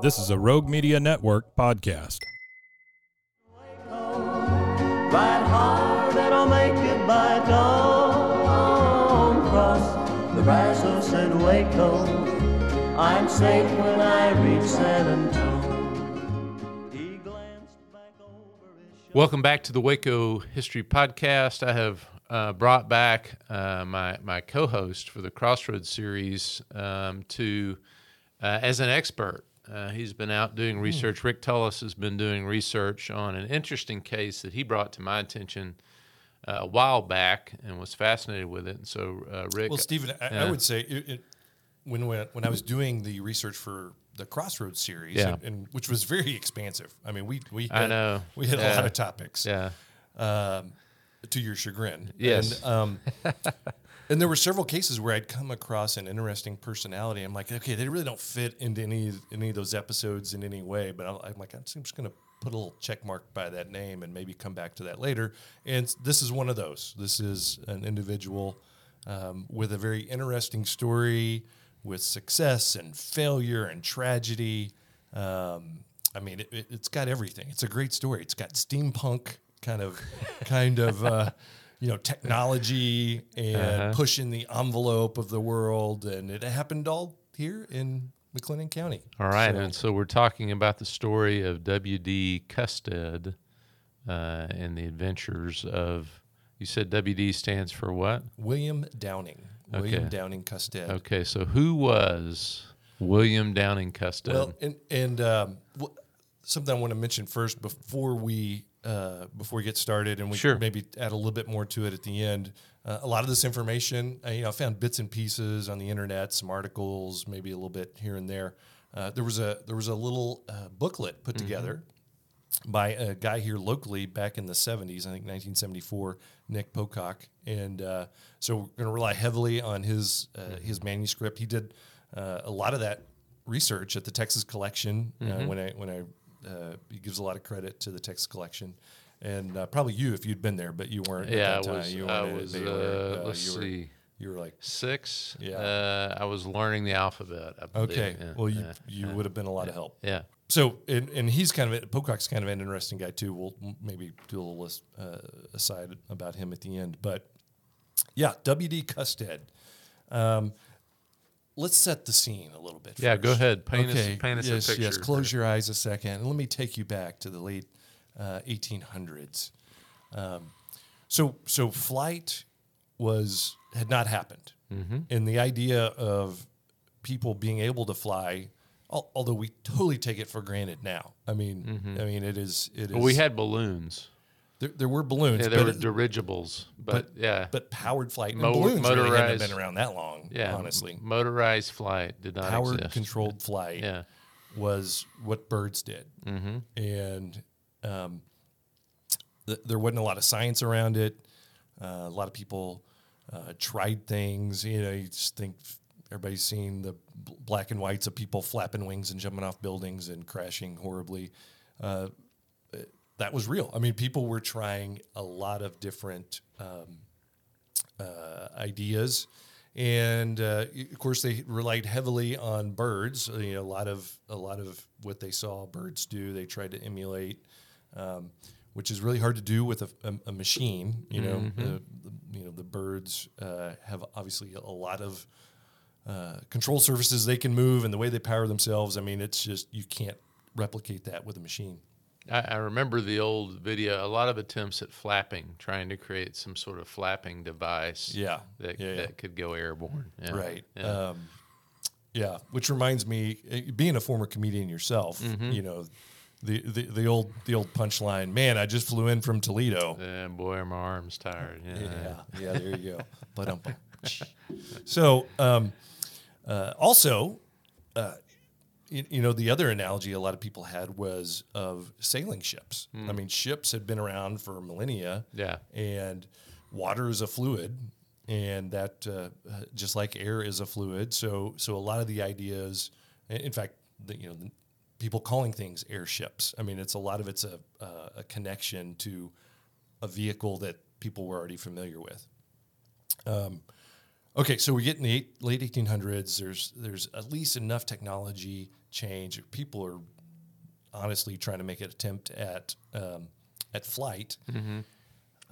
This is a Rogue Media Network podcast. Ride hard and I'll make it by dawn. Cross the Brazos and Waco. I'm safe when I reach San Antonio. He glanced back over his shoulder. Welcome back to the Waco History Podcast. I have uh, brought back uh, my my co-host for the Crossroads series um, to uh, as an expert. Uh, he's been out doing research. Rick Tullis has been doing research on an interesting case that he brought to my attention uh, a while back and was fascinated with it. And so, uh, Rick, Well, Stephen, I, I would say it, it, when when when I was doing the research for the Crossroads series, Yeah. and, and which was very expansive. I mean, we we I had, know. we had a lot of topics. yeah, Um, to your chagrin. Yes. And, um, and there were several cases where I'd come across an interesting personality. I'm like, okay, they really don't fit into any any of those episodes in any way. But I'm, I'm like, I'm just going to put a little check mark by that name and maybe come back to that later. And this is one of those. This is an individual um, with a very interesting story, with success and failure and tragedy. Um, I mean, it, it, it's got everything. It's a great story. It's got steampunk kind of, kind of, uh, you know, technology and Uh-huh. pushing the envelope of the world, and it happened all here in McLennan County. All right, So- and so we're talking about the story of W.D. Custead uh, and the adventures of. You said W.D. stands for what? William Downing. Okay. William Downing Custead. Okay, so who was William Downing Custead? Well, and and um, something I want to mention first before we uh, before we get started, and we Sure. maybe add a little bit more to it at the end. Uh, a lot of this information, I, you know, I found bits and pieces on the internet, some articles, maybe a little bit here and there. Uh, there was a there was a little uh, booklet put together by a guy here locally back in the 70s, I think 1974, Nick Pocock. And uh, so we're going to rely heavily on his uh, his manuscript. He did uh, a lot of that research at the Texas Collection. Uh, when I when I uh, he gives a lot of credit to the Texas Collection, and uh, probably you if you'd been there, but you weren't. yeah, at that I time. was. You I was. Baylor. Uh, let's you were, see, You were like, six. Yeah. Uh, I was learning the alphabet. Okay, Yeah, well you you would have been a lot of help. yeah. So, and, and he's kind of Pocock's kind of an interesting guy too. We'll maybe do a little list, uh, aside about him at the end, but yeah, W.D. Custead. Um, let's set the scene a little bit. Yeah, first. go ahead. Paint us- okay. paint us a yes, Yes, close your eyes a second, and let me take you back to the late uh, 1800s. Um, so, so flight was had not happened, Mm-hmm. and the idea of people being able to fly, al- although we totally take it for granted now. I mean, I mean, it is. It is. Well, Mm-hmm. we had balloons. There, there were balloons, Yeah, there but, were dirigibles, but, yeah, but powered flight and Mo- balloons really hadn't been around that long. yeah. honestly, motorized flight did not powered exist. controlled flight Yeah. was what birds did, mm-hmm. and um, th- there wasn't a lot of science around it. Uh, a lot of people uh, tried things. You know, you just think everybody's seen the black and whites of people flapping wings and jumping off buildings and crashing horribly. Uh, that was real. I mean, people were trying a lot of different um, uh, ideas, and uh, of course, they relied heavily on birds. Uh, You know, a lot of a lot of what they saw birds do, they tried to emulate, um, which is really hard to do with a, a, a machine. You know, the, the, you know the birds uh, have obviously a lot of uh, control surfaces they can move, and the way they power themselves. I mean, it's just you can't replicate that with a machine. I, I remember the old video. A lot of attempts at flapping, trying to create some sort of flapping device. Yeah. that, Yeah, yeah. that could go airborne. Yeah. Right. Yeah. Um, yeah. Which reminds me, eh, being a former comedian yourself, Mm-hmm. you know, the, the the old the old punchline. Man, I just flew in from Toledo. Yeah, boy, are my arms tired. Yeah. Yeah. Yeah. There you go. But um. So um, uh, also. Uh, you, know, the other analogy a lot of people had was of sailing ships. I mean, ships had been around for millennia. Yeah. And water is a fluid, and that uh, just like air is a fluid. So, so a lot of the ideas, in in fact, the, you know, the, people calling things airships. I mean, it's a lot of it's a uh, a connection to a vehicle that people were already familiar with. Um, okay, so we get in the eight, late 1800s. There's there's at least enough technology change. People are honestly trying to make an attempt at um, at flight.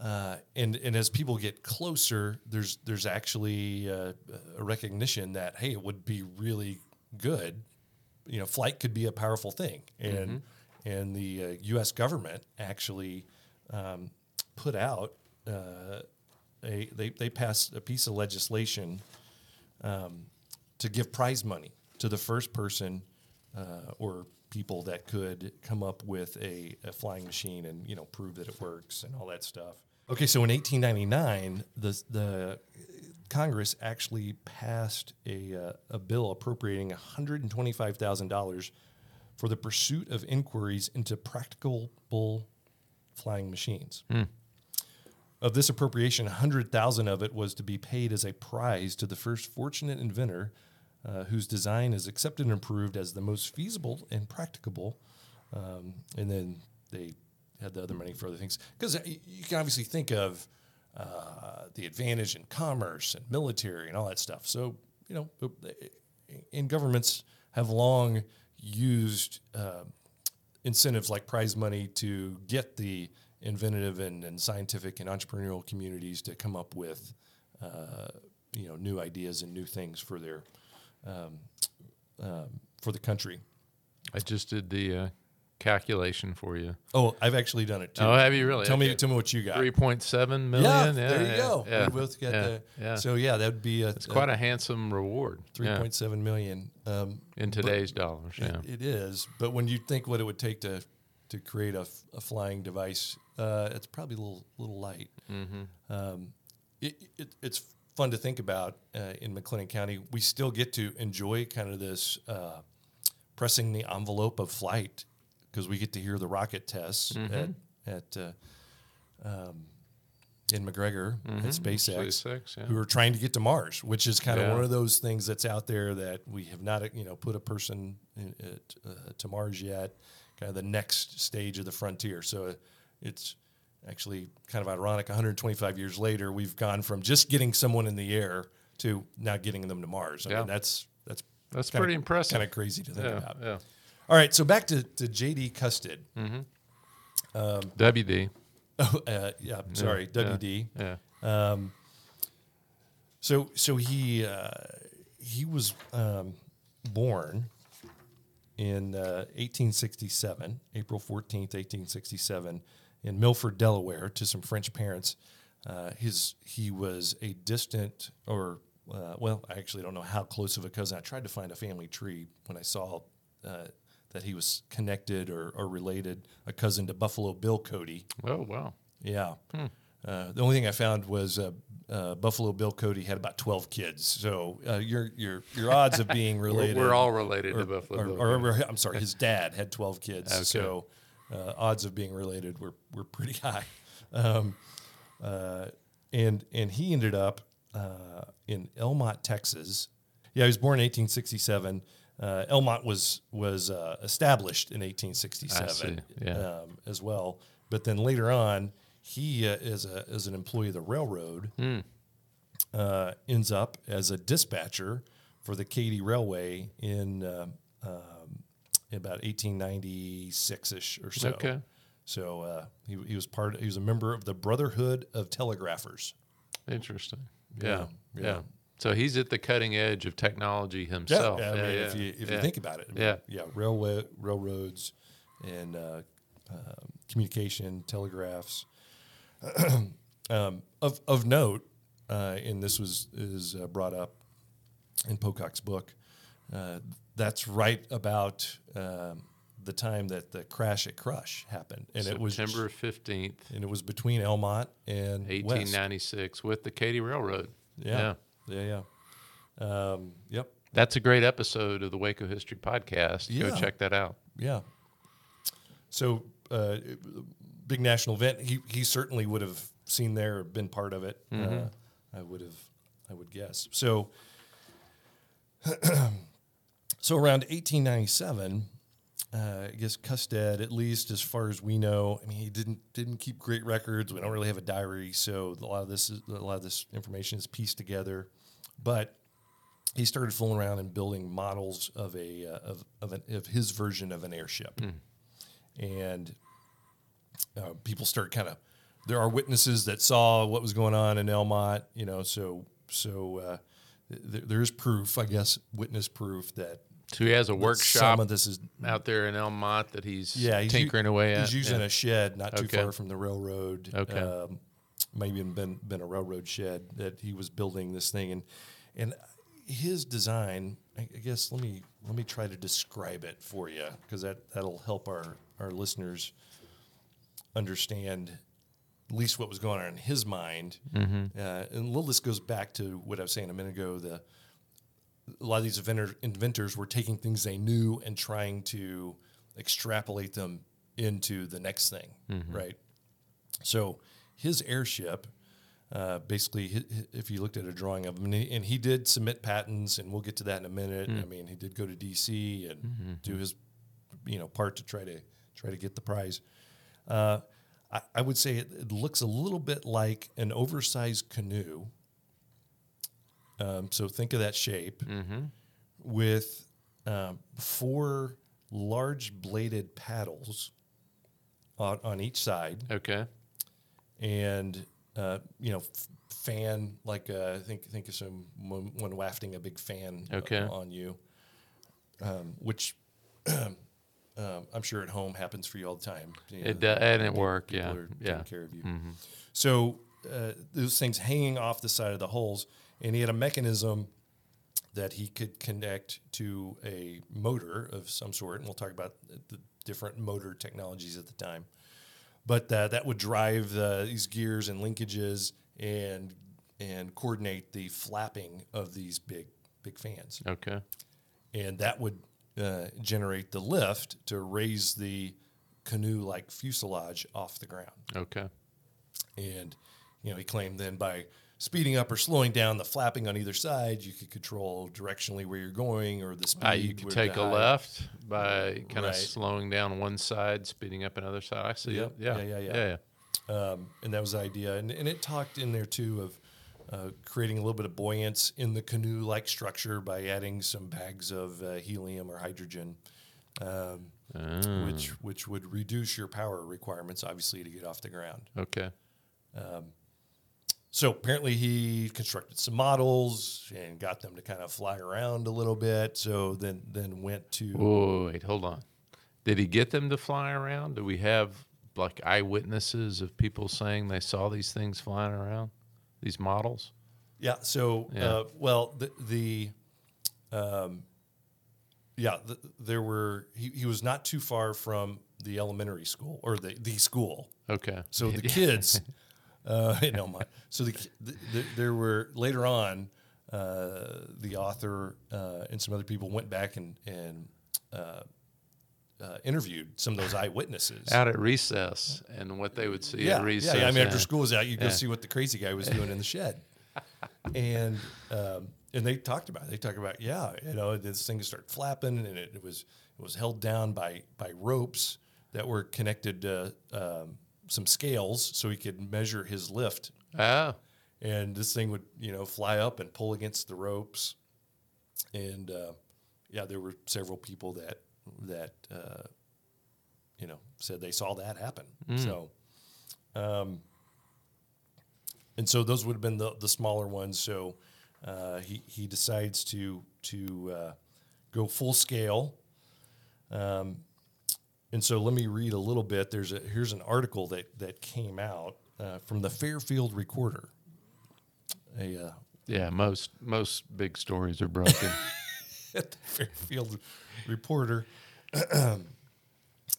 Uh, and and as people get closer, there's there's actually uh, a recognition that hey, it would be really good. You know, flight could be a powerful thing, and and the uh, U.S. government actually um, put out uh, a they they passed a piece of legislation um, to give prize money to the first person uh, or people that could come up with a, a flying machine and you know prove that it works and all that stuff. Okay, so in 1899, the the Congress actually passed a uh, a bill appropriating 125 thousand dollars for the pursuit of inquiries into practicable flying machines. Of this appropriation, 100,000 of it was to be paid as a prize to the first fortunate inventor uh, whose design is accepted and approved as the most feasible and practicable. Um, and then they had the other money for other things. Because you can obviously think of uh, the advantage in commerce and military and all that stuff. So, you know, in governments have long used uh, incentives like prize money to get the inventive and, and scientific and entrepreneurial communities to come up with uh, you know new ideas and new things for their um, um, for the country. I just did the uh, calculation for you. Oh, I've actually done it too. Oh, have you really? Tell me, tell me what you got. Three point seven million. yeah, Yeah, there you yeah, go. Yeah, We both got yeah, the. Yeah, So yeah, that would be a, it's quite a handsome reward. three yeah, point seven million. Um, in today's dollars. It- it is, but when you think what it would take to to create a, a flying device, uh, it's probably a little little light. Um, it, it, it's fun to think about uh, in McLennan County. We still get to enjoy kind of this uh, pressing the envelope of flight because we get to hear the rocket tests at at uh, um, in McGregor at SpaceX, SpaceX, yeah. who are trying to get to Mars, which is kind of Yeah. one of those things that's out there that we have not, you know, put a person in, uh, to Mars yet. Kind of the next stage of the frontier. So it's actually kind of ironic. 125 years later, we've gone from just getting someone in the air to now getting them to Mars. I Yeah. mean, that's that's That's kinda- pretty impressive. Kind of crazy to think Yeah, about. yeah. All right, so back to, to JD Custard. WD. Oh, uh, yeah, sorry, yeah, WD. Yeah. So so he uh, he was um, born in uh, 1867, April 14th, 1867, in Milford, Delaware, to some French parents. Uh, his he was a distant or uh, well, I actually don't know how close of a cousin. I tried to find a family tree when I saw uh, that he was connected or, or related, a cousin to Buffalo Bill Cody. Oh wow. Yeah. Uh, the only thing I found was uh, uh, Buffalo Bill Cody had about twelve kids. So uh, your your your odds of being We're, related. we're all related or, to Buffalo. or- or- I'm sorry, his dad had twelve kids. Okay. So uh, odds of being related were were pretty high. Um, uh, and and he ended up uh, in Elm Mott, Texas. Yeah, he was born in 1867. Uh, Elm Mott was was uh, established in 1867 yeah. um, as well. But then later on, he uh, as a as an employee of the railroad uh, ends up as a dispatcher for the Katy Railway in in about 1896 ish or so. Okay. So uh, he, he was part. He was a member of the Brotherhood of Telegraphers. Interesting. Yeah, Yeah, yeah. yeah. So he's at the cutting edge of technology himself. I mean, Yeah, if you if yeah. you think about it, I mean, Yeah. yeah, railway railroads and uh, um communication telegraphs. um, of of note, uh, and this was is uh, brought up in Pocock's book. That's right about um, the time that the crash at Crush happened, and it was September fifteenth, and it was between Elm Mott and eighteen ninety six, with the Katy Railroad. Yeah. Yeah. Yeah. Um, yep. That's a great episode of the Waco History Podcast. Yeah. Go check that out. Yeah. So, uh, big national event. He he certainly would have seen there, been part of it. Uh, I would have, I would guess. So, so around 1897, uh, I guess Custead, at least as far as we know, I mean, he didn't didn't keep great records. We don't really have a diary, so a lot of this is, a lot of this information is pieced together. But he started fooling around and building models of a uh, of of, an, of his version of an airship, and uh, people start kind of. There are witnesses that saw what was going on in Elm Mott, you know. So so uh, th- there is proof, I guess, witness proof that So he has a workshop. some of this is out there in Elm Mott that he's, yeah he's u- tinkering away at. He's using Yeah. a shed not too Okay. far from the railroad. Okay. um, maybe even been been a railroad shed that he was building this thing and and his design. I I guess let me let me try to describe it for you because that that'll help our our listeners understand at least what was going on in his mind. Mm-hmm. Uh, and a little this goes back to what I was saying a minute ago. The a lot of these inventor, inventors were taking things they knew and trying to extrapolate them into the next thing, right? So his airship, uh, basically, hi- hi- if you looked at a drawing of him, and he, and he did submit patents, and we'll get to that in a minute. I mean, he did go to D.C. and do his, you know, part to try to try to get the prize. Uh, I, I would say it, it looks a little bit like an oversized canoe. Um, so think of that shape with um, four large bladed paddles on, on each side, Okay. and uh, you know, f- fan like uh, think think of some when, when wafting a big fan uh, Okay. on you, um, which um, I'm sure at home happens for you all the time. You know, It does, and it work, yeah, are taking yeah. care of you. So uh, those things hanging off the side of the holes, and he had a mechanism that he could connect to a motor of some sort, and we'll talk about the different motor technologies at the time. But uh, that would drive uh, these gears and linkages and and coordinate the flapping of these big big fans Okay. and that would uh, generate the lift to raise the canoe-like fuselage off the ground. Okay. And you know, he claimed then by speeding up or slowing down the flapping on either side, you could control directionally where you're going or the speed. Uh, you could take a left by kind Right. of slowing down one side, speeding up another side. I see Yep. it. Yeah. Yeah, yeah, yeah. yeah. Um, and that was the idea. And, and it talked in there too of uh, creating a little bit of buoyance in the canoe-like structure by adding some bags of uh, helium or hydrogen, um, Ah, which which would reduce your power requirements, obviously, to get off the ground. okay. So apparently he constructed some models and got them to kind of fly around a little bit. So then then went to wait, hold on. Did he get them to fly around? Do we have like eyewitnesses of people saying they saw these things flying around? These models? yeah. So Yeah. Uh, well the the um, yeah the, there were he, he was not too far from the elementary school or the the school. Okay. So the kids, uh, you know, so the, the, the there were later on, uh, the author uh, and some other people went back and and uh, uh, interviewed some of those eyewitnesses. out at recess and what they would see yeah, at recess. yeah, yeah. I mean, after school was out, you go Yeah. see what the crazy guy was doing in the shed, and um, and they talked about it. They talked about yeah, you know, this thing started flapping, and it, it was it was held down by by ropes that were connected to um, some scales, so he could measure his lift. Oh, and this thing would you know fly up and pull against the ropes. And uh, yeah there were several people that that uh, you know said they saw that happen. So um, and so those would have been the, the smaller ones. So uh, he, he decides to to uh, go full scale. Um, and so let me read a little bit. There's a here's an article that that came out uh, from the Fairfield Recorder. A uh, yeah. Most most big stories are broken. at the Fairfield Reporter.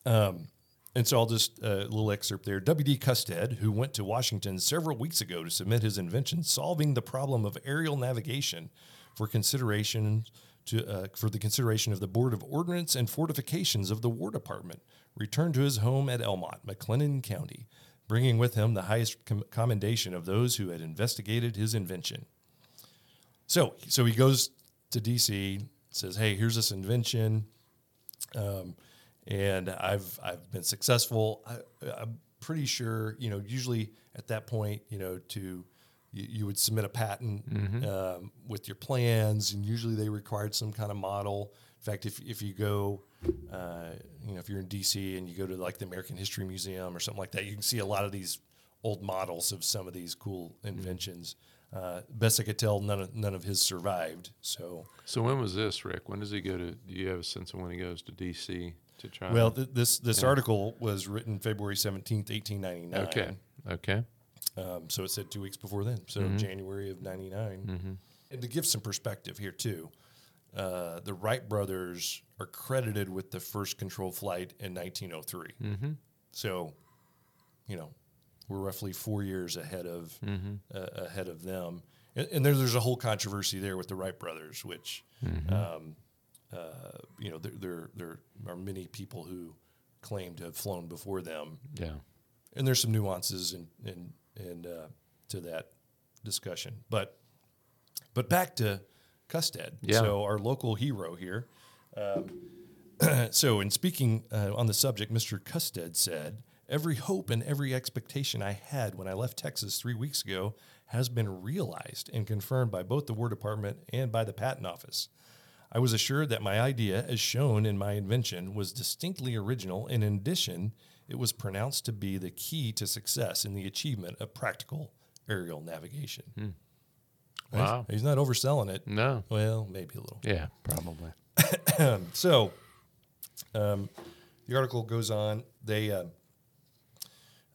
um, and so I'll just uh, a little excerpt there. W.D. Custead, who went to Washington several weeks ago to submit his invention, solving the problem of aerial navigation for consideration to, uh, for the consideration of the Board of Ordnance and Fortifications of the War Department, returned to his home at Elm Mott, McLennan County, bringing with him the highest com- commendation of those who had investigated his invention. So, so he goes to DC, says, "Hey, here's this invention, um, and I've I've been successful. I, I'm pretty sure, you know, usually at that point, you know, to you, you would submit a patent um, with your plans, and usually they required some kind of model. In fact, if if you go, uh, you know, if you're in DC and you go to like the American History Museum or something like that, you can see a lot of these old models of some of these cool inventions. Uh, best I could tell, none of none of his survived. So, So when was this, Rick? When does he go to? Do you have a sense of when he goes to D.C. to try? well, th- this this article was written February seventeenth, eighteen ninety nine. okay, okay, Um, so it said two weeks before then, so January of '99. And to give some perspective here too, uh, the Wright brothers are credited with the first controlled flight in 1903. Mm-hmm. So, you know, we're roughly four years ahead of uh, ahead of them. And, and there, there's a whole controversy there with the Wright brothers, which, um, uh, you know, there, there there are many people who claim to have flown before them yeah, and there's some nuances in in, in uh, to that discussion. But but back to Custead. Yeah. So our local hero here. Um, so in speaking uh, on the subject, Mr. Custead said, "Every hope and every expectation I had when I left Texas three weeks ago has been realized and confirmed by both the War Department and by the Patent Office." I was assured that my idea, as shown in my invention, was distinctly original, and in addition, it was pronounced to be the key to success in the achievement of practical aerial navigation. He's- Wow. He's not overselling it. no, Well, maybe a little. yeah, probably. So, um, the article goes on. They uh,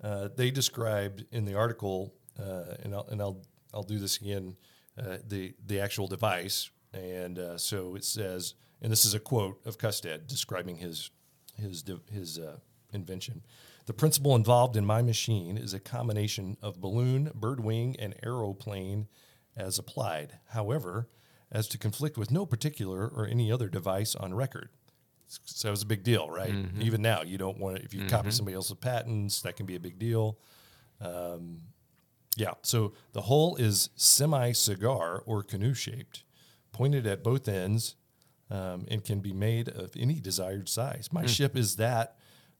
uh, they described in the article, uh, and I'll and I'll I'll do this again. Uh, the the actual device, and uh, so it says, and this is a quote of Custead describing his his his uh, invention. The principle involved in my machine is a combination of balloon, bird wing, and aeroplane as applied. However, as to conflict with no particular or any other device on record. So it's a big deal, right? Even now, you don't want to, if you copy somebody else's patents, that can be a big deal. Um, yeah. So the hole is semi cigar or canoe shaped, pointed at both ends, um, and can be made of any desired size. My ship is that.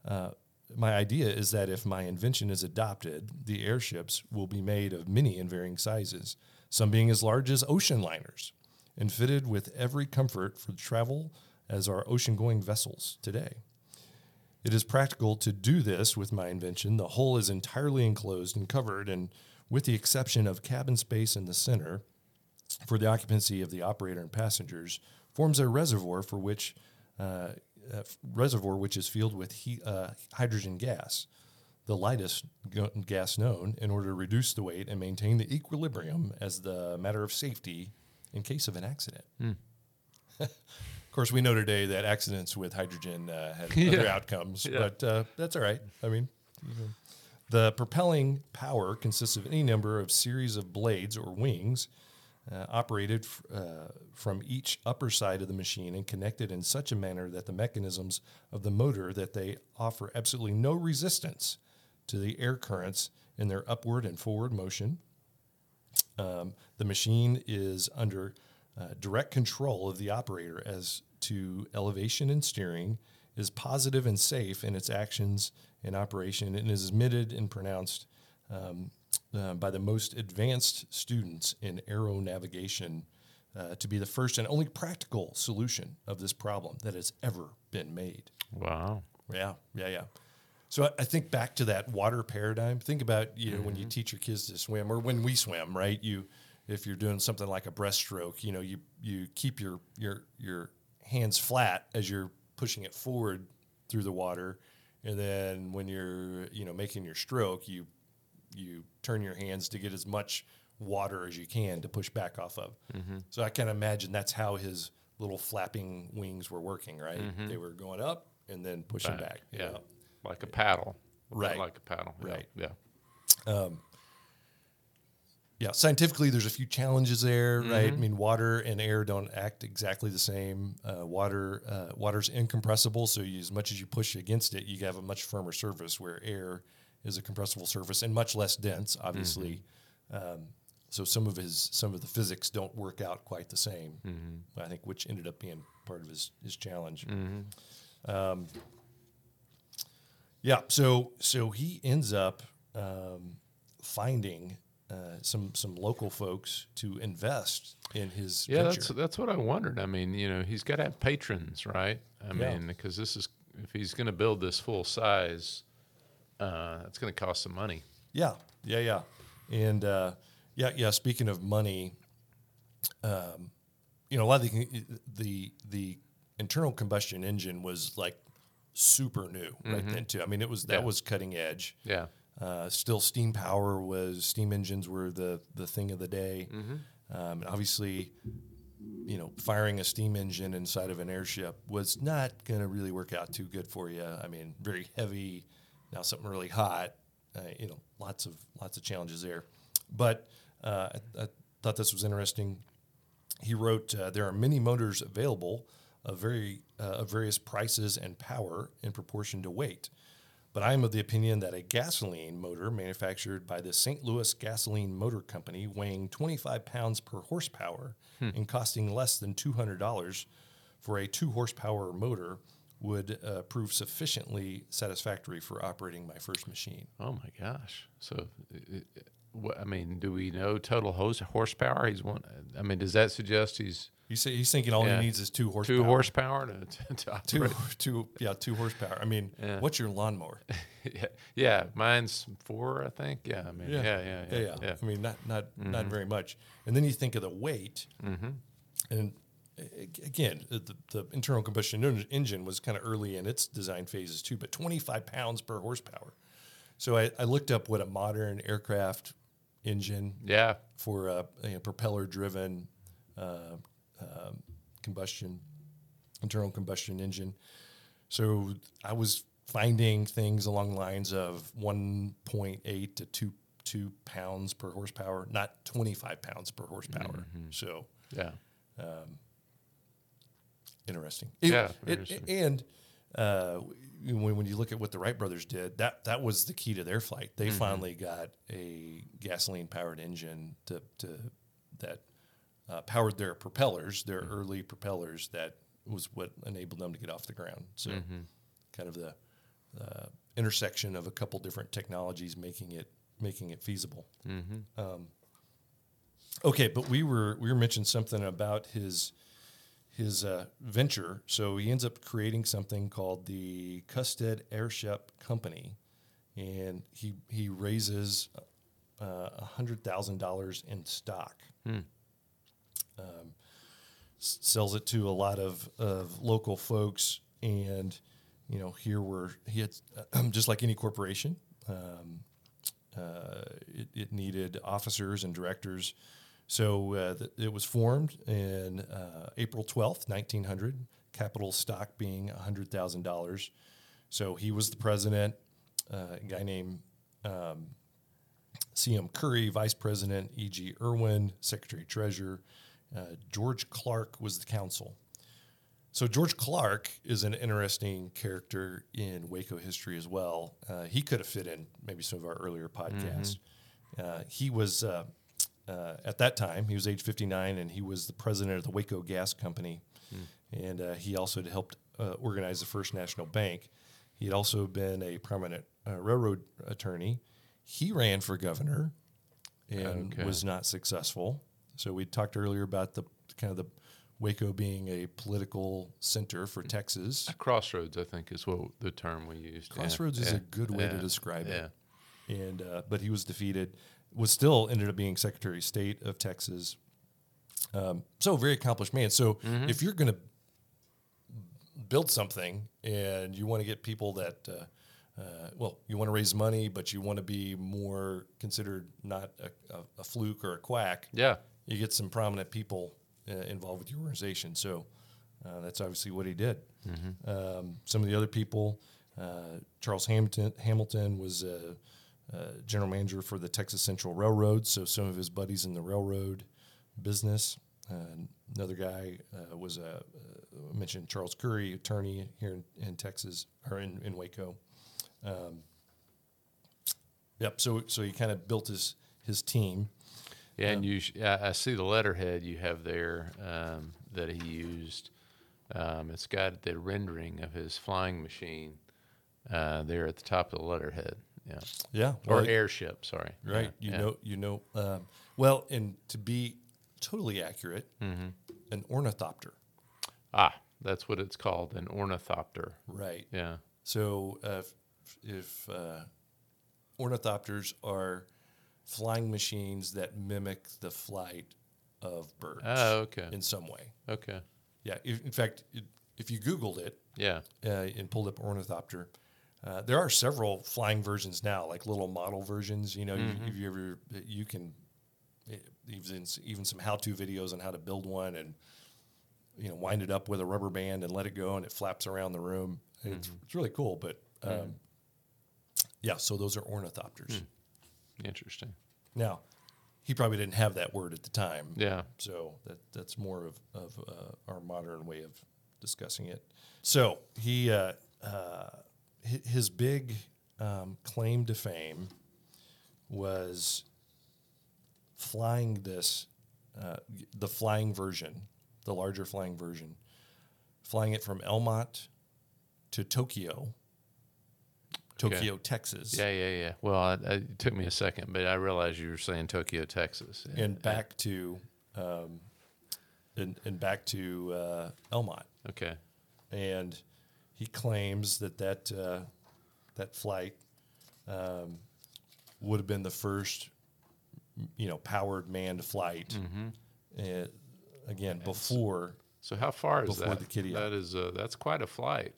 Uh, my idea is that if my invention is adopted, the airships will be made of many and varying sizes, some being as large as ocean liners, and fitted with every comfort for travel as our ocean going vessels today. It is practical to do this with my invention. The hull is entirely enclosed and covered, and with the exception of cabin space in the center for the occupancy of the operator and passengers, forms a reservoir for which uh, uh, reservoir which is filled with he, uh, hydrogen gas, the lightest go- gas known, in order to reduce the weight and maintain the equilibrium as the matter of safety in case of an accident. of course, we know today that accidents with hydrogen uh, have other outcomes, Yeah. but uh, that's all right. I mean, the propelling power consists of any number of series of blades or wings uh, operated f- uh, from each upper side of the machine and connected in such a manner that the mechanisms of the motor that they offer absolutely no resistance to the air currents in their upward and forward motion. Um, the machine is under uh, direct control of the operator as to elevation and steering, is positive and safe in its actions and operation, and is admitted and pronounced um, uh, by the most advanced students in aero navigation uh, to be the first and only practical solution of this problem that has ever been made. Wow. Yeah, yeah, yeah. So I- I think back to that water paradigm. Think about you know when you teach your kids to swim, or when we swim, right? You, if you're doing something like a breaststroke, you know, you you keep your your your hands flat as you're pushing it forward through the water, and then when you're you know making your stroke, you you turn your hands to get as much water as you can to push back off of. So I can imagine that's how his little flapping wings were working, right? They were going up and then pushing back. Back, yeah. know? Like a paddle. Right. Like a paddle. yeah, Right. Yeah. yeah, scientifically, there's a few challenges there, right? I mean, water and air don't act exactly the same. Uh, water, uh, water's incompressible, so you, as much as you push against it, you have a much firmer surface. Where air is a compressible surface and much less dense, obviously. Um, so some of his some of the physics don't work out quite the same. I think, which ended up being part of his his challenge. Um, yeah, so so he ends up um, finding uh, some some local folks to invest in his Yeah, that's that's what I wondered. I mean, you know, he's got to have patrons, right? I Yeah. mean, because this is if he's going to build this full size, uh, that's going to cost some money. Yeah, yeah, yeah, and uh, yeah, yeah. Speaking of money, um, you know, a lot of the the the internal combustion engine was like super new right then too. I mean, it was that Yeah. was cutting edge. Yeah. Uh, still, steam power was steam engines were the the thing of the day. Um, and obviously, you know, firing a steam engine inside of an airship was not going to really work out too good for you. I mean, very heavy. Now something really hot. Uh, you know, lots of lots of challenges there. But uh, I, I thought this was interesting. He wrote, uh, "There are many motors available of very uh, of various prices and power in proportion to weight." But I am of the opinion that a gasoline motor manufactured by the St. Louis Gasoline Motor Company, weighing 25 pounds per horsepower and costing less than $200 for a two horsepower motor, would uh, prove sufficiently satisfactory for operating my first machine. Oh my gosh. So, uh, uh, what, I mean, do we know total hose, horsepower? He's one. I mean, does that suggest he's He's, he's thinking all Yeah. he needs is two horsepower. two horsepower to, to, Two, operate? two, yeah, two horsepower. I mean, Yeah. what's your lawnmower? yeah, yeah, mine's four, I think. Yeah, I mean, yeah, yeah, yeah, yeah, yeah. Mm-hmm. I mean, not not not very much. And then you think of the weight, and a- again, the, the internal combustion engine was kind of early in its design phases too, but 25 pounds per horsepower. So I, I looked up what a modern aircraft engine yeah. for a, you know, propeller-driven uh, um, combustion, internal combustion engine. So I was finding things along the lines of 1.8 to 2 two pounds per horsepower, not 25 pounds per horsepower. So Yeah. Interesting. Yeah, It- interesting. and uh, when, when you look at what the Wright brothers did, that that was the key to their flight. They Mm-hmm. finally got a gasoline powered engine to, to that uh, powered their propellers, their Mm-hmm. early propellers. That was what enabled them to get off the ground. So, Mm-hmm. kind of the uh, intersection of a couple different technologies making it making it feasible. Mm-hmm. Um, okay, but we were we were mentioning something about his his uh, venture. So he ends up creating something called the Custead Airship Company, and he he raises uh, a hundred thousand dollars in stock. Um, s- sells it to a lot of, of local folks, and you know here we're he had just like any corporation. Um, uh, it, it needed officers and directors. So uh, th- it was formed in uh, April 12th, 1900, capital stock being $100,000. So he was the president, uh, a guy named um, C.M. Curry, vice president, E.G. Irwin, secretary treasurer. Uh, George Clark was the counsel. So George Clark is an interesting character in Waco history as well. Uh, he could have fit in maybe some of our earlier podcasts. Uh, he was uh, uh, at that time he was age 59 and he was the president of the Waco Gas Company, and uh, he also had helped uh, organize the First National Bank. He had also been a prominent uh, railroad attorney. He ran for governor and Okay. was not successful. So we talked earlier about the kind of the Waco being a political center for Texas. Crossroads, I think, is what the term we used. Yeah, Crossroads is yeah, a good way to describe yeah. it. And uh, but he was defeated. Was still ended up being Secretary of State of Texas. Um, so very accomplished man. So Mm-hmm. if you're going to build something and you want to get people that, uh, uh, well, you want to raise money, but you want to be more considered not a, a, a fluke or a quack. Yeah. you get some prominent people uh, involved with your organization. So uh, that's obviously what he did. Um, some of the other people, uh, Charles Hamilton, Hamilton was uh, uh, general manager for the Texas Central Railroad. So some of his buddies in the railroad business. Uh, another guy uh, was a uh, mentioned Charles Curry, attorney here in, in Texas or in, in Waco. Um, yep. So so he kind of built his his team. Yeah, and you, sh- I I see the letterhead you have there um, that he used. Um, it's got the rendering of his flying machine uh, there at the top of the letterhead. Yeah, Yeah. or well, airship. Sorry. right. Yeah, You yeah. know. You know. Um, well, and to be totally accurate, an ornithopter. Ah, that's what it's called, an ornithopter. Right. Yeah. So uh, if, if uh, ornithopters are flying machines that mimic the flight of birds Oh, okay. in some way. Okay. Yeah. If, in fact, it, if you Googled it Yeah. uh, and pulled up ornithopter, uh, there are several flying versions now, like little model versions. You know, you, if you ever you can eh, even even some how-to videos on how to build one and you know wind it up with a rubber band and let it go and it flaps around the room. It's, it's really cool, but um, yeah. So those are ornithopters. Interesting. Now, he probably didn't have that word at the time. Yeah. So that that's more of, of uh, our modern way of discussing it. So he uh, uh, his big um, claim to fame was flying this uh, the flying version, the larger flying version, flying it from Elm Mott to Tokio, Tokio, Texas, Yeah, yeah, yeah. Well, I, I, it took me a second, but I realized you were saying Tokio, Texas. Yeah. and back to um, and, and back to uh, Elm Mott. Okay. and he claims that that uh, that flight um, would have been the first, you know, powered manned flight. Uh, again, before So how far is that? the Kitty That is uh, that's quite a flight.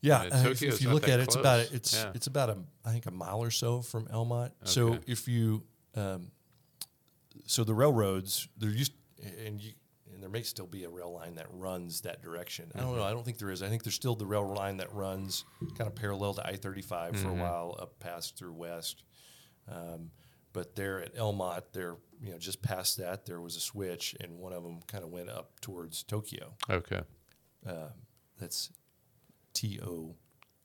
yeah, Yeah, uh, if, if you look at it, it's about it's Yeah. it's about a I think a mile or so from Elm Mott. So if you um, so the railroads there used and you and there may still be a rail line that runs that direction. I don't Mm-hmm. know. I don't think there is. I think there's still the rail line that runs kind of parallel to I 35 for a Mm-hmm. while up past through west. Um, but there at Elm Mott, there you know just past that there was a switch, and one of them kind of went up towards Tokio. Okay. That's T O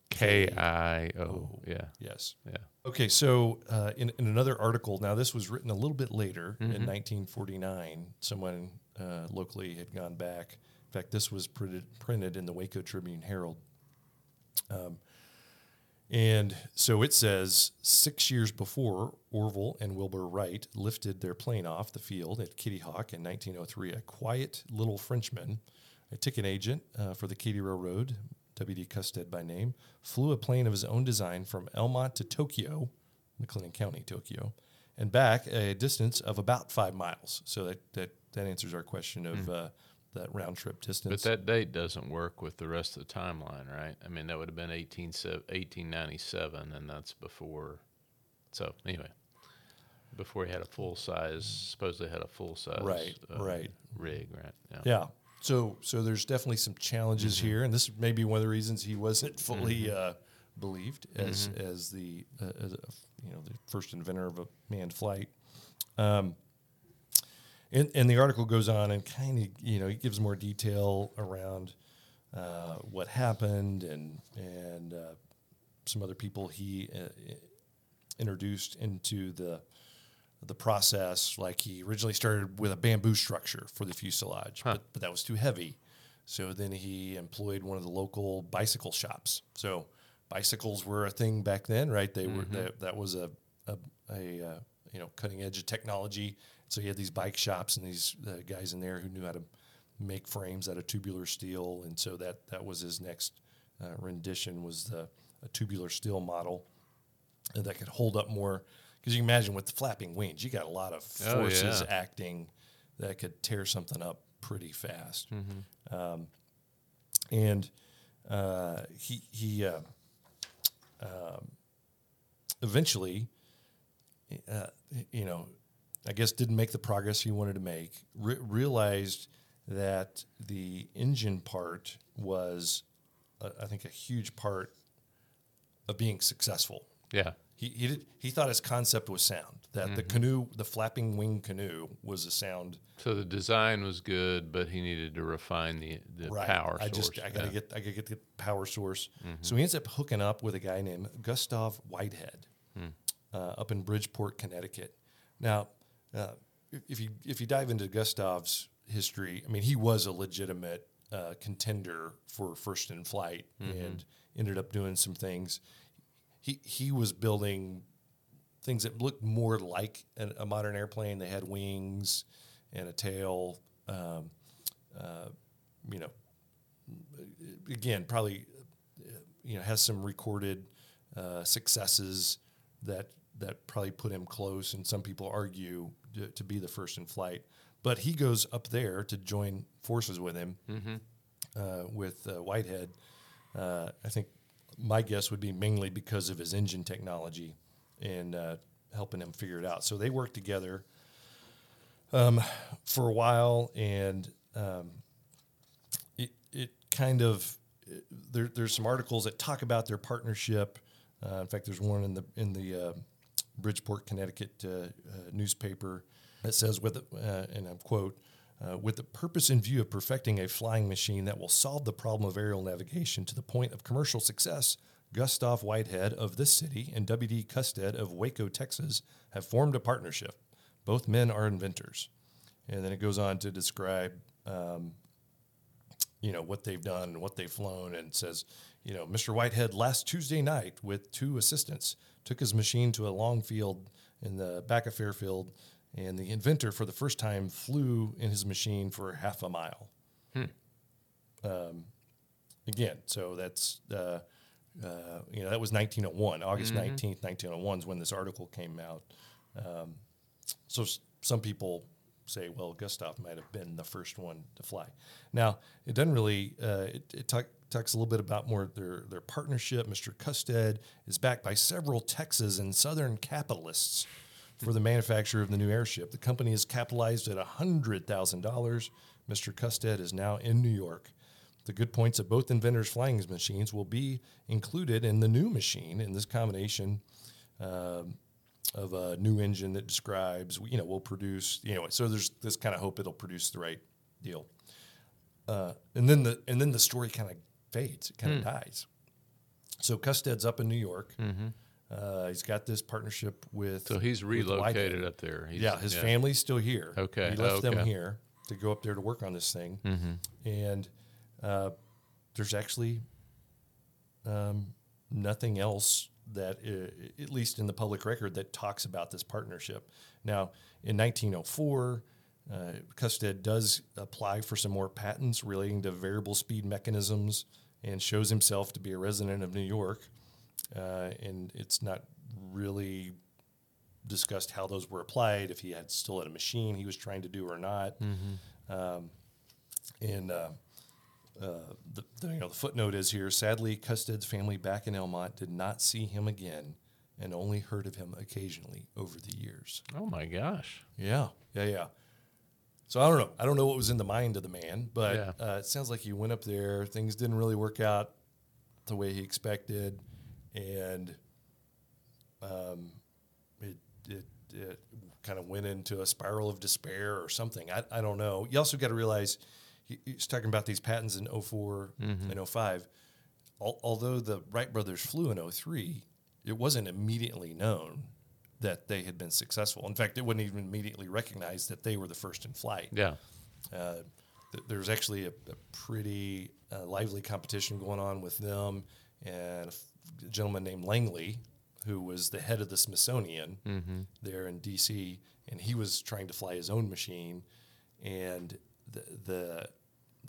K I O. Yeah. yes. Yeah. Okay, so uh, in, in another article, now this was written a little bit later in 1949. Someone uh, locally had gone back. In fact, this was printed, printed in the Waco Tribune Herald. Um, and so it says six years before Orville and Wilbur Wright lifted their plane off the field at Kitty Hawk in 1903, a quiet little Frenchman, a ticket agent uh, for the Katy Railroad, W.D. Custead by name, flew a plane of his own design from Elm Mott to Tokio, McLennan County, Tokio, and back a distance of about five miles. So that, that, that answers our question of uh, that round trip distance. But that date doesn't work with the rest of the timeline, right? I mean, that would have been 18, 1897, and that's before. So, anyway, before he had a full size, supposedly had a full size Right, uh, right. rig, right? Yeah. Yeah. So so there's definitely some challenges here, and this may be one of the reasons he wasn't fully uh, believed as as the uh, as a, you know the first inventor of a manned flight. Um, and, and the article goes on and kind of you know he gives more detail around uh, what happened and and uh, some other people he uh, introduced into the the process. Like he originally started with a bamboo structure for the fuselage, but, but that was too heavy. So then he employed one of the local bicycle shops. So bicycles were a thing back then, right? They were that, that was a a, a uh, you know cutting edge of technology. So he had these bike shops and these uh, guys in there who knew how to make frames out of tubular steel, and so that that was his next uh, rendition was the a tubular steel model that could hold up more. Because you can imagine with the flapping wings, you got a lot of Oh, forces yeah. acting that could tear something up pretty fast. Um, and uh, he he uh, um, eventually, uh, you know, I guess didn't make the progress he wanted to make. Re- realized that the engine part was, uh, I think, a huge part of being successful. Yeah. He he did, he thought his concept was sound. That Mm-hmm. the canoe, the flapping wing canoe, was a sound. So the design was good, but he needed to refine the, the power I source. just I gotta yeah. get I gotta get the power source. Mm-hmm. So he ends up hooking up with a guy named Gustav Whitehead Hmm. uh, up in Bridgeport, Connecticut. Now, uh, if- if you if you dive into Gustav's history, I mean he was a legitimate uh, contender for first in flight Mm-hmm. and ended up doing some things. He he was building things that looked more like a, a modern airplane. They had wings and a tail. Um, uh, you know, again, probably uh, you know has some recorded uh, successes that that probably put him close, and some people argue to, to be the first in flight. But he goes up there to join forces with him, uh, with uh, Whitehead. Uh, I think my guess would be mainly because of his engine technology and uh, helping him figure it out. So they worked together um, for a while, and um, it it kind of there, there's some articles that talk about their partnership. Uh, in fact, there's one in the in the uh, Bridgeport, Connecticut uh, uh, newspaper that says, "With uh, and I quote." Uh, with the purpose in view of perfecting a flying machine that will solve the problem of aerial navigation to the point of commercial success, Gustav Whitehead of this city and W.D. Custead of Waco, Texas, have formed a partnership. Both men are inventors. And then it goes on to describe um, you know what they've done and what they've flown and says you know mr whitehead last tuesday night with two assistants took his machine to a long field in the back of fairfield and the inventor for the first time flew in his machine for half a mile. Um, again so that's uh, uh, you know that was 1901 august 19th 1901 is when this article came out. Um, so s- some people say, well, Gustav might have been the first one to fly. Now, it doesn't really, uh, it, it talks a little bit about more their, their partnership. Mr. Custead is backed by several Texas and Southern capitalists for the manufacture of the new airship. The company is capitalized at $100,000. Mr. Custead is now in New York. The good points of both inventors' flying machines will be included in the new machine in this combination um, of a new engine that describes, you know, will produce, you know, so there's this kind of hope it'll produce the right deal. Uh, and then the and then the story kind of fades, it kind of dies. So Custead's up in New York. Uh, he's got this partnership with. So he's with Whitehead. relocated up there. He's, Yeah, his family's still here. Okay, he left them okay. here to go up there to work on this thing, and uh, there's actually um, nothing else that, uh, at least in the public record, that talks about this partnership. Now, in 1904, uh, Custead does apply for some more patents relating to variable speed mechanisms and shows himself to be a resident of New York. Uh, and it's not really discussed how those were applied, if he had still had a machine he was trying to do or not. Um, and uh, uh, the, the, you know, the footnote is here. Sadly, Custead's family back in Elm Mott did not see him again, and only heard of him occasionally over the years. Oh my gosh. Yeah, yeah, yeah. So I don't know. I don't know what was in the mind of the man, but Yeah. uh, it sounds like he went up there. Things didn't really work out the way he expected, and um, it it, it kind of went into a spiral of despair or something. I, I don't know. You also got to realize he, he's talking about these patents in 4 and 05. Al- although the Wright brothers flew in 03, it wasn't immediately known that they had been successful. In fact, it wasn't even immediately recognized that they were the first in flight. Yeah. Uh, th- there was actually a, a pretty uh, lively competition going on with them and a f- a gentleman named Langley, who was the head of the Smithsonian there in D.C., and he was trying to fly his own machine, and the the,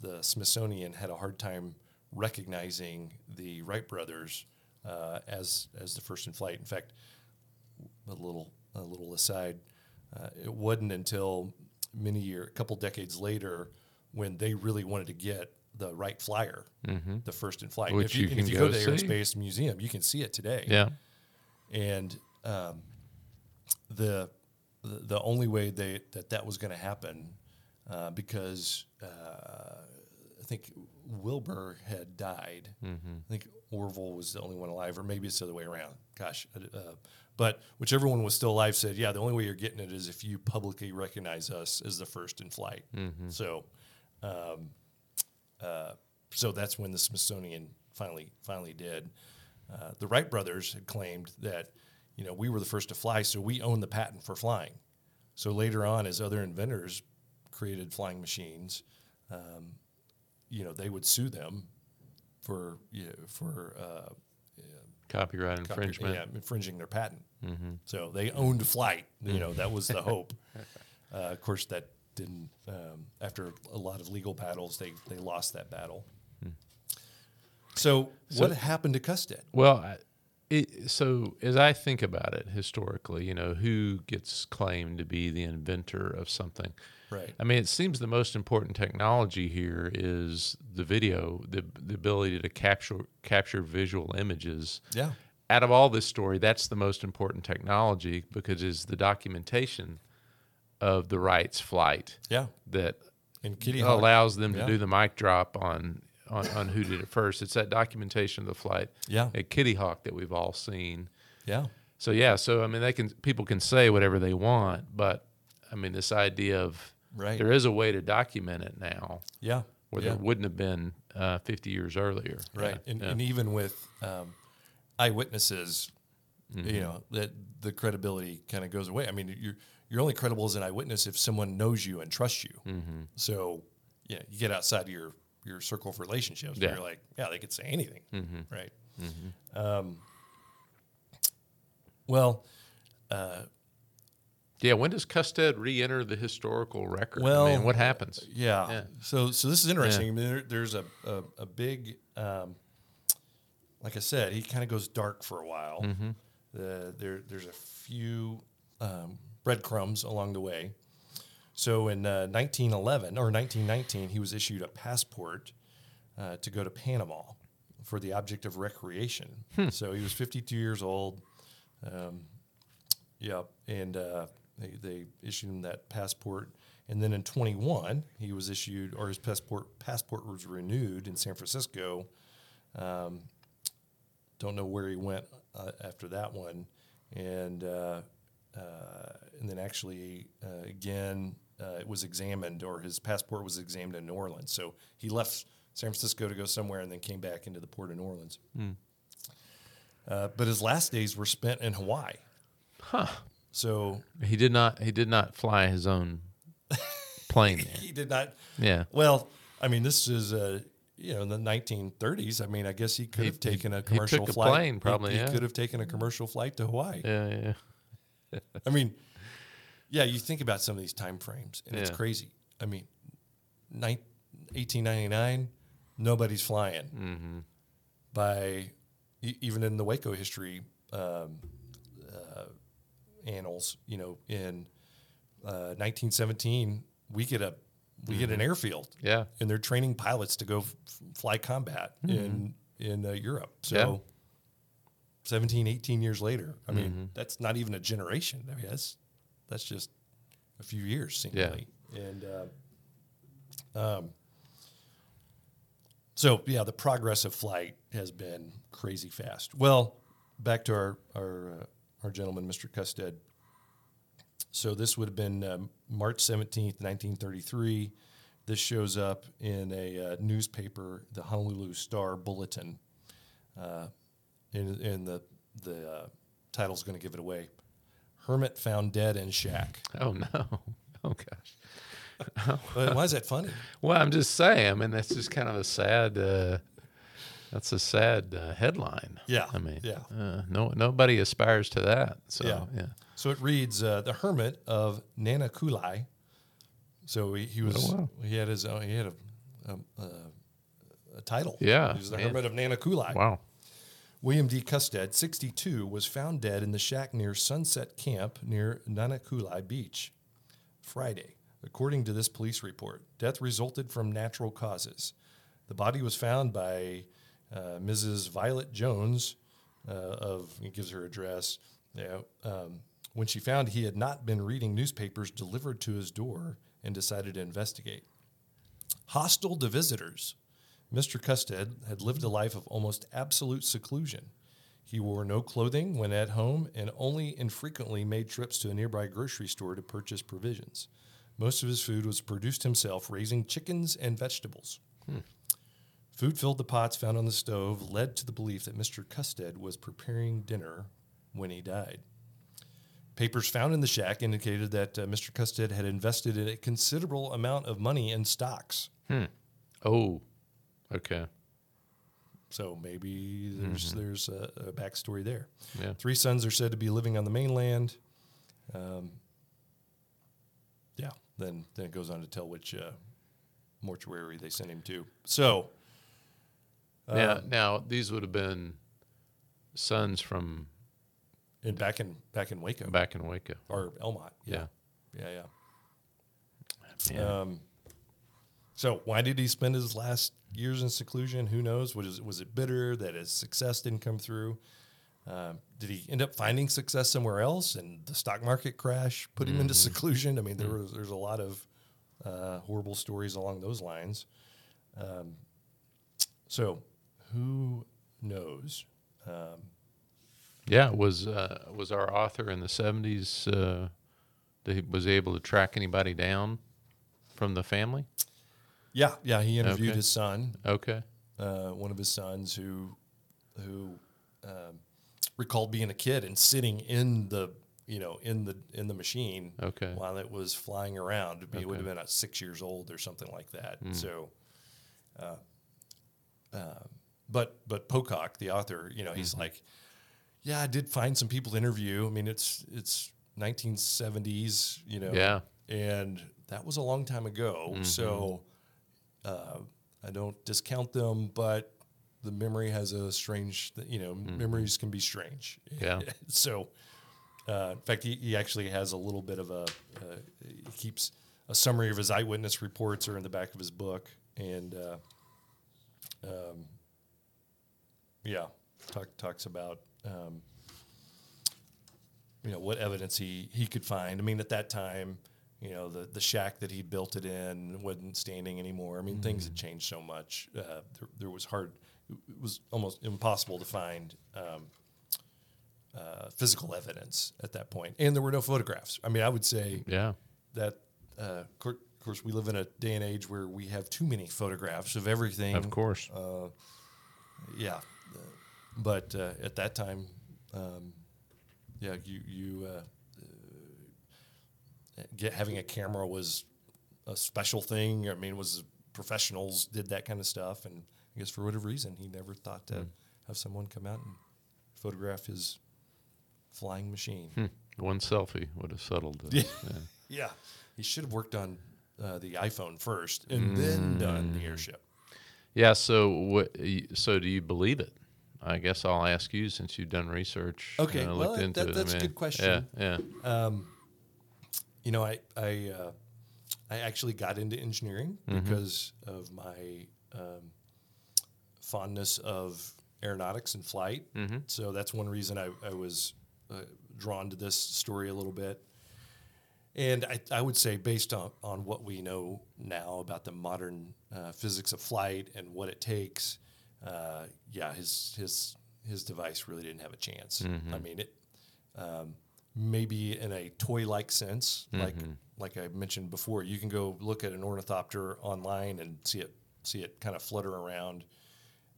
the Smithsonian had a hard time recognizing the Wright brothers uh, as as the first in flight. In fact, a little a little aside, uh, it wasn't until many year, a couple decades later, when they really wanted to get the Wright Flyer, the first in flight. Mm-hmm. Which if you, you if you go go to the see. Aerospace Museum, you can see it today. Yeah. And um, the, the the only way they that that was going to happen uh, because uh, I think Wilbur had died. Mm-hmm. I think Orville was the only one alive, or maybe it's the other way around. Gosh, uh, but whichever one was still alive said, yeah, the only way you're getting it is if you publicly recognize us as the first in flight. Mm-hmm. So, um, uh, so that's when the Smithsonian finally finally did. Uh, the Wright brothers had claimed that you know we were the first to fly, so we own the patent for flying. So later on, as other inventors created flying machines, um, you know they would sue them for you know, for uh, Copyright copy- infringement. yeah, infringing their patent. So they owned flight. You know that was the hope. Uh, of course, that didn't. Um, after a lot of legal battles, they they lost that battle. So, what happened to Custead? Well, I, it, so as I think about it historically, you know, who gets claimed to be the inventor of something? Right. I mean, it seems the most important technology here is the video, the the ability to capture capture visual images. Yeah. Out of all this story, that's the most important technology because it's the documentation of the Wright's flight Yeah. that And Kitty Hawk. allows them to Yeah. do the mic drop on, on on who did it first. It's that documentation of the flight Yeah. at Kitty Hawk that we've all seen. Yeah. So yeah, so I mean, they can people can say whatever they want, but I mean, this idea of Right. there is a way to document it now Yeah. where yeah. there wouldn't have been uh, 50 years earlier. Right. Yeah, And, yeah. and even with um, eyewitnesses, Mm-hmm. you know, that the credibility kind of goes away. I mean, you're, you're only credible as an eyewitness if someone knows you and trusts you. Mm-hmm. So, yeah, you get outside of your, your circle of relationships. Yeah. You're like, yeah, they could say anything. Mm-hmm. Right. Um, well, yeah. When does Custead re-enter the historical record? Well, I mean, what happens? Yeah. Yeah. So so this is interesting. I mean, there, there's a a, a big, um, like I said, he kind of goes dark for a while. Mm-hmm. The, there there's a few um, breadcrumbs along the way. So in uh, 1911 or 1919, he was issued a passport uh, to go to Panama for the object of recreation. Hmm. So he was 52 years old. Um, yeah, and uh, they, they issued him that passport. And then in 21, he was issued, or his passport passport was renewed in San Francisco. Um, don't know where he went uh, after that one, and uh, uh, and then actually uh, again uh, it was examined, or his passport was examined in New Orleans. So he left San Francisco to go somewhere, and then came back into the port of New Orleans. Uh, but his last days were spent in Hawaii. Huh. So He did not. He did not fly his own plane he did not. Yeah. Well, I mean, this is uh, you know in the 1930s. I mean, I guess he could He- have taken a he commercial took a flight. plane, He- probably, He, yeah. could have taken a commercial flight to Hawaii. Yeah. Yeah. I mean, yeah, you think about some of these time frames, and it's crazy. I mean, nine, 1899, nobody's flying. Mm-hmm. By even in the Waco history um, uh, annals, you know, in uh, 1917, we get a we get an airfield, Mm-hmm. Yeah. and they're training pilots to go f- fly combat in in uh, Europe. So. Mm-hmm. Yeah. 17, 18 years later. I mean, Mm-hmm. that's not even a generation. I mean, that's that's just a few years, seemingly. And uh, um, so, yeah, the progress of flight has been crazy fast. Well, back to our our uh, our gentleman, Mr. Custead. So this would have been um, March seventeenth, nineteen thirty three. This shows up in a uh, newspaper, the Honolulu Star Bulletin uh, and, and the the uh, title's going to give it away. Hermit found dead in shack. Oh no. Oh gosh. Why is that funny? Well, I'm just saying. I mean, that's just kind of a sad. Uh, that's a sad uh, headline. Yeah, I mean, yeah. Uh, no, nobody aspires to that. So Yeah. yeah. So it reads uh, the hermit of Nanakuli. So he, he was Oh, wow. he had his own, he had a a, a, a title. Yeah, he was the hermit of Nanakuli. Wow. William D. Custead, 62, was found dead in the shack near Sunset Camp near Nanakuli Beach Friday. According to this police report, death resulted from natural causes. The body was found by uh, Mrs. Violet Jones uh, of, he gives her address. Yeah, um, when she found he had not been reading newspapers delivered to his door and decided to investigate. hostile to visitors. Mr. Custead had lived a life of almost absolute seclusion. He wore no clothing when at home and only infrequently made trips to a nearby grocery store to purchase provisions. Most of his food was produced himself, raising chickens and vegetables. Food filled the pots found on the stove led to the belief that Mr. Custead was preparing dinner when he died. Papers found in the shack indicated that uh, Mr. Custead had invested in a considerable amount of money in stocks. Oh, okay. So maybe there's there's a, a backstory there. Yeah. Three sons are said to be living on the mainland. Um, yeah. Then then it goes on to tell which uh, mortuary they sent him to. So now, now these would have been sons from and back in back in Waco back in Waco. or Elm Mott. Yeah. Yeah. Yeah. Yeah. Um, so why did he spend his last years in seclusion? Who knows? Was was it bitter that his success didn't come through? Um, did he end up finding success somewhere else, and the stock market crash put him into seclusion? I mean, there was there's a lot of uh, horrible stories along those lines. Um, so who knows? Yeah, was uh, was our author in the seventies? Uh, that he was able to track anybody down from the family? Yeah, yeah. He interviewed Okay. his son, Okay. uh, one of his sons who who um, recalled being a kid and sitting in the you know in the in the machine Okay. while it was flying around. He would Okay. Hmm. have been at six years old or something like that. So, uh, uh, but but Pocock, the author, you know, he's Mm-hmm. like, yeah, I did find some people to interview. I mean, it's it's 1970s, you know, Yeah. and that was a long time ago. Mm-hmm. So uh, I don't discount them, but the memory has a strange, you know, memories can be strange. Mm-hmm. Yeah. so, uh, in fact, he, he actually has a little bit of a, uh, he keeps a summary of his eyewitness reports are in the back of his book. And, uh, um, yeah, talk, talks about, um, you know, what evidence he, he could find. I mean, at that time, you know, the, the shack that he built it in wasn't standing anymore. I mean, things had changed so much. Uh, there, there was hard, it was almost impossible to find um, uh, physical evidence at that point. And there were no photographs. I mean, I would say Yeah. that, uh, cour- of course, we live in a day and age where we have too many photographs of everything. Of course. Yeah. Uh, But uh, at that time, um, yeah, you, you uh, get, having a camera was a special thing. I mean, it was professionals did that kind of stuff. And I guess for whatever reason, he never thought to have someone come out and photograph his flying machine. Hmm. One selfie would have settled it. Yeah. Yeah. He should have worked on uh, the iPhone first and then done the airship. Yeah. So what? So do you believe it? I guess I'll ask you since you've done research. Okay, and well, looked that- into that- it. I that's a good question. Yeah. Yeah. You know, I I uh, I actually got into engineering because of my um, fondness of aeronautics and flight. So that's one reason I, I was uh, drawn to this story a little bit. And I, I would say, based on, on what we know now about the modern uh, physics of flight and what it takes, uh, yeah, his his his device really didn't have a chance. I mean, it um, maybe in a toy-like sense, like like I mentioned before, you can go look at an ornithopter online and see it see it kind of flutter around,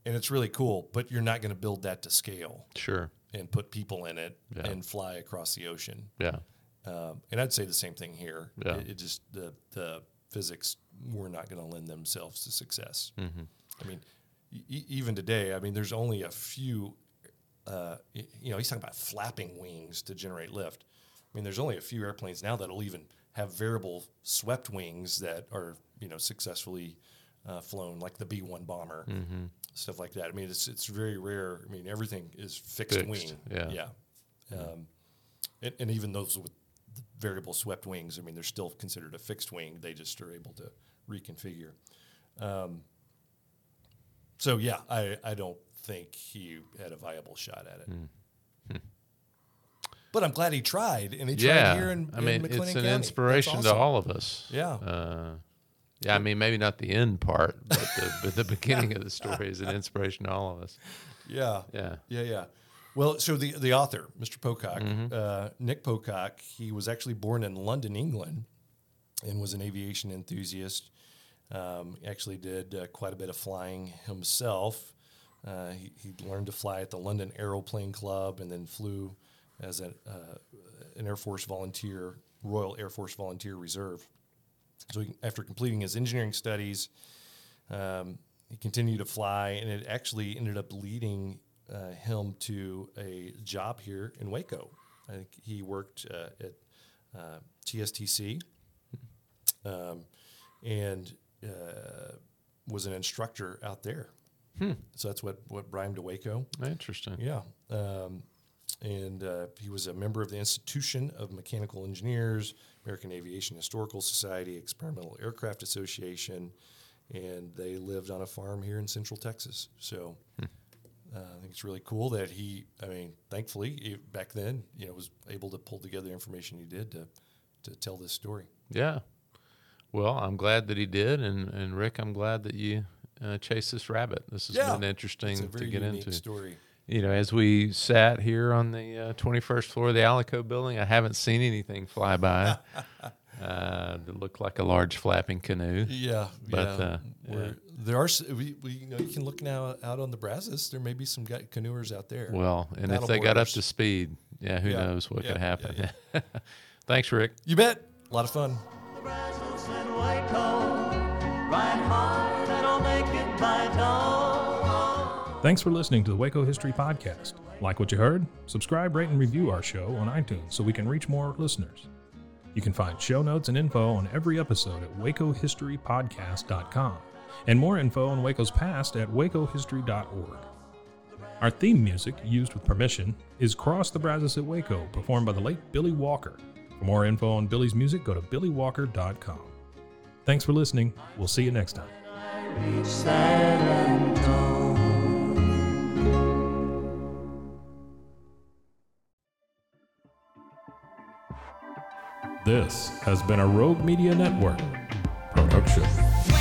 and it's really cool. But you're not going to build that to scale Sure. and put people in it Yeah. and fly across the ocean. Yeah. Um, and I'd say the same thing here. Yeah. It, it just the the physics were not going to lend themselves to success. Mm-hmm. I mean, e- even today, I mean, there's only a few. Uh, you know, he's talking about flapping wings to generate lift. I mean, there's only a few airplanes now that'll even have variable swept wings that are you know successfully uh, flown, like the B-1 bomber, Mm-hmm. stuff like that. I mean, it's it's very rare. I mean, everything is fixed, Fixed, wing. yeah. yeah. Um, and, and even those with variable swept wings, I mean, they're still considered a fixed wing. They just are able to reconfigure. Um, so yeah, I, I don't think he had a viable shot at it. But I'm glad he tried, and he tried Yeah. here in, I mean, McLennan it's an County. Inspiration to all of us. Yeah. Uh, Yeah, I mean, maybe not the end part, but the, but the beginning of the story is an inspiration to all of us. Yeah. Yeah. Yeah, yeah. Well, so the the author, Mr. Pocock, uh, Nick Pocock, he was actually born in London, England, and was an aviation enthusiast. Um, actually, did uh, quite a bit of flying himself. Uh, he, he learned to fly at the London Aeroplane Club, and then flew as an uh, an Air Force volunteer, Royal Air Force Volunteer Reserve. So, he, after completing his engineering studies, um, he continued to fly, and it actually ended up leading uh, him to a job here in Waco. I think he worked uh, at uh, TSTC um, and uh, was an instructor out there. So that's what what brought him to Waco. Interesting. Yeah. Um, and uh, he was a member of the Institution of Mechanical Engineers, American Aviation Historical Society, Experimental Aircraft Association, and they lived on a farm here in Central Texas. So uh, I think it's really cool that he, I mean, thankfully, he, back then, you know, was able to pull together the information he did to, to tell this story. Yeah. Well, I'm glad that he did, and and Rick, I'm glad that you uh, chased this rabbit. This has been It's interesting to get into. story. You know, as we sat here on the uh, 21st floor of the Alico building, I haven't seen anything fly by uh, that looked like a large flapping canoe. Yeah, But, yeah. uh, We're- yeah. there are we, we you know you can look now out on the Brazos. There may be some canoers out there. Well, and if they got up to speed, yeah, who Yeah, knows what yeah, could yeah, happen. Thanks, Rick. you bet. A lot of fun. Thanks for listening to the Waco History Podcast. Like what you heard? Subscribe, rate, and review our show on iTunes so we can reach more listeners. You can find show notes and info on every episode at wacohistorypodcast.com and more info on Waco's past at wacohistory.org. Our theme music, used with permission, is Cross the Brazos at Waco, performed by the late Billy Walker. For more info on Billy's music, go to billywalker.com. Thanks for listening. We'll see you next time. This has been a Rogue Media Network production.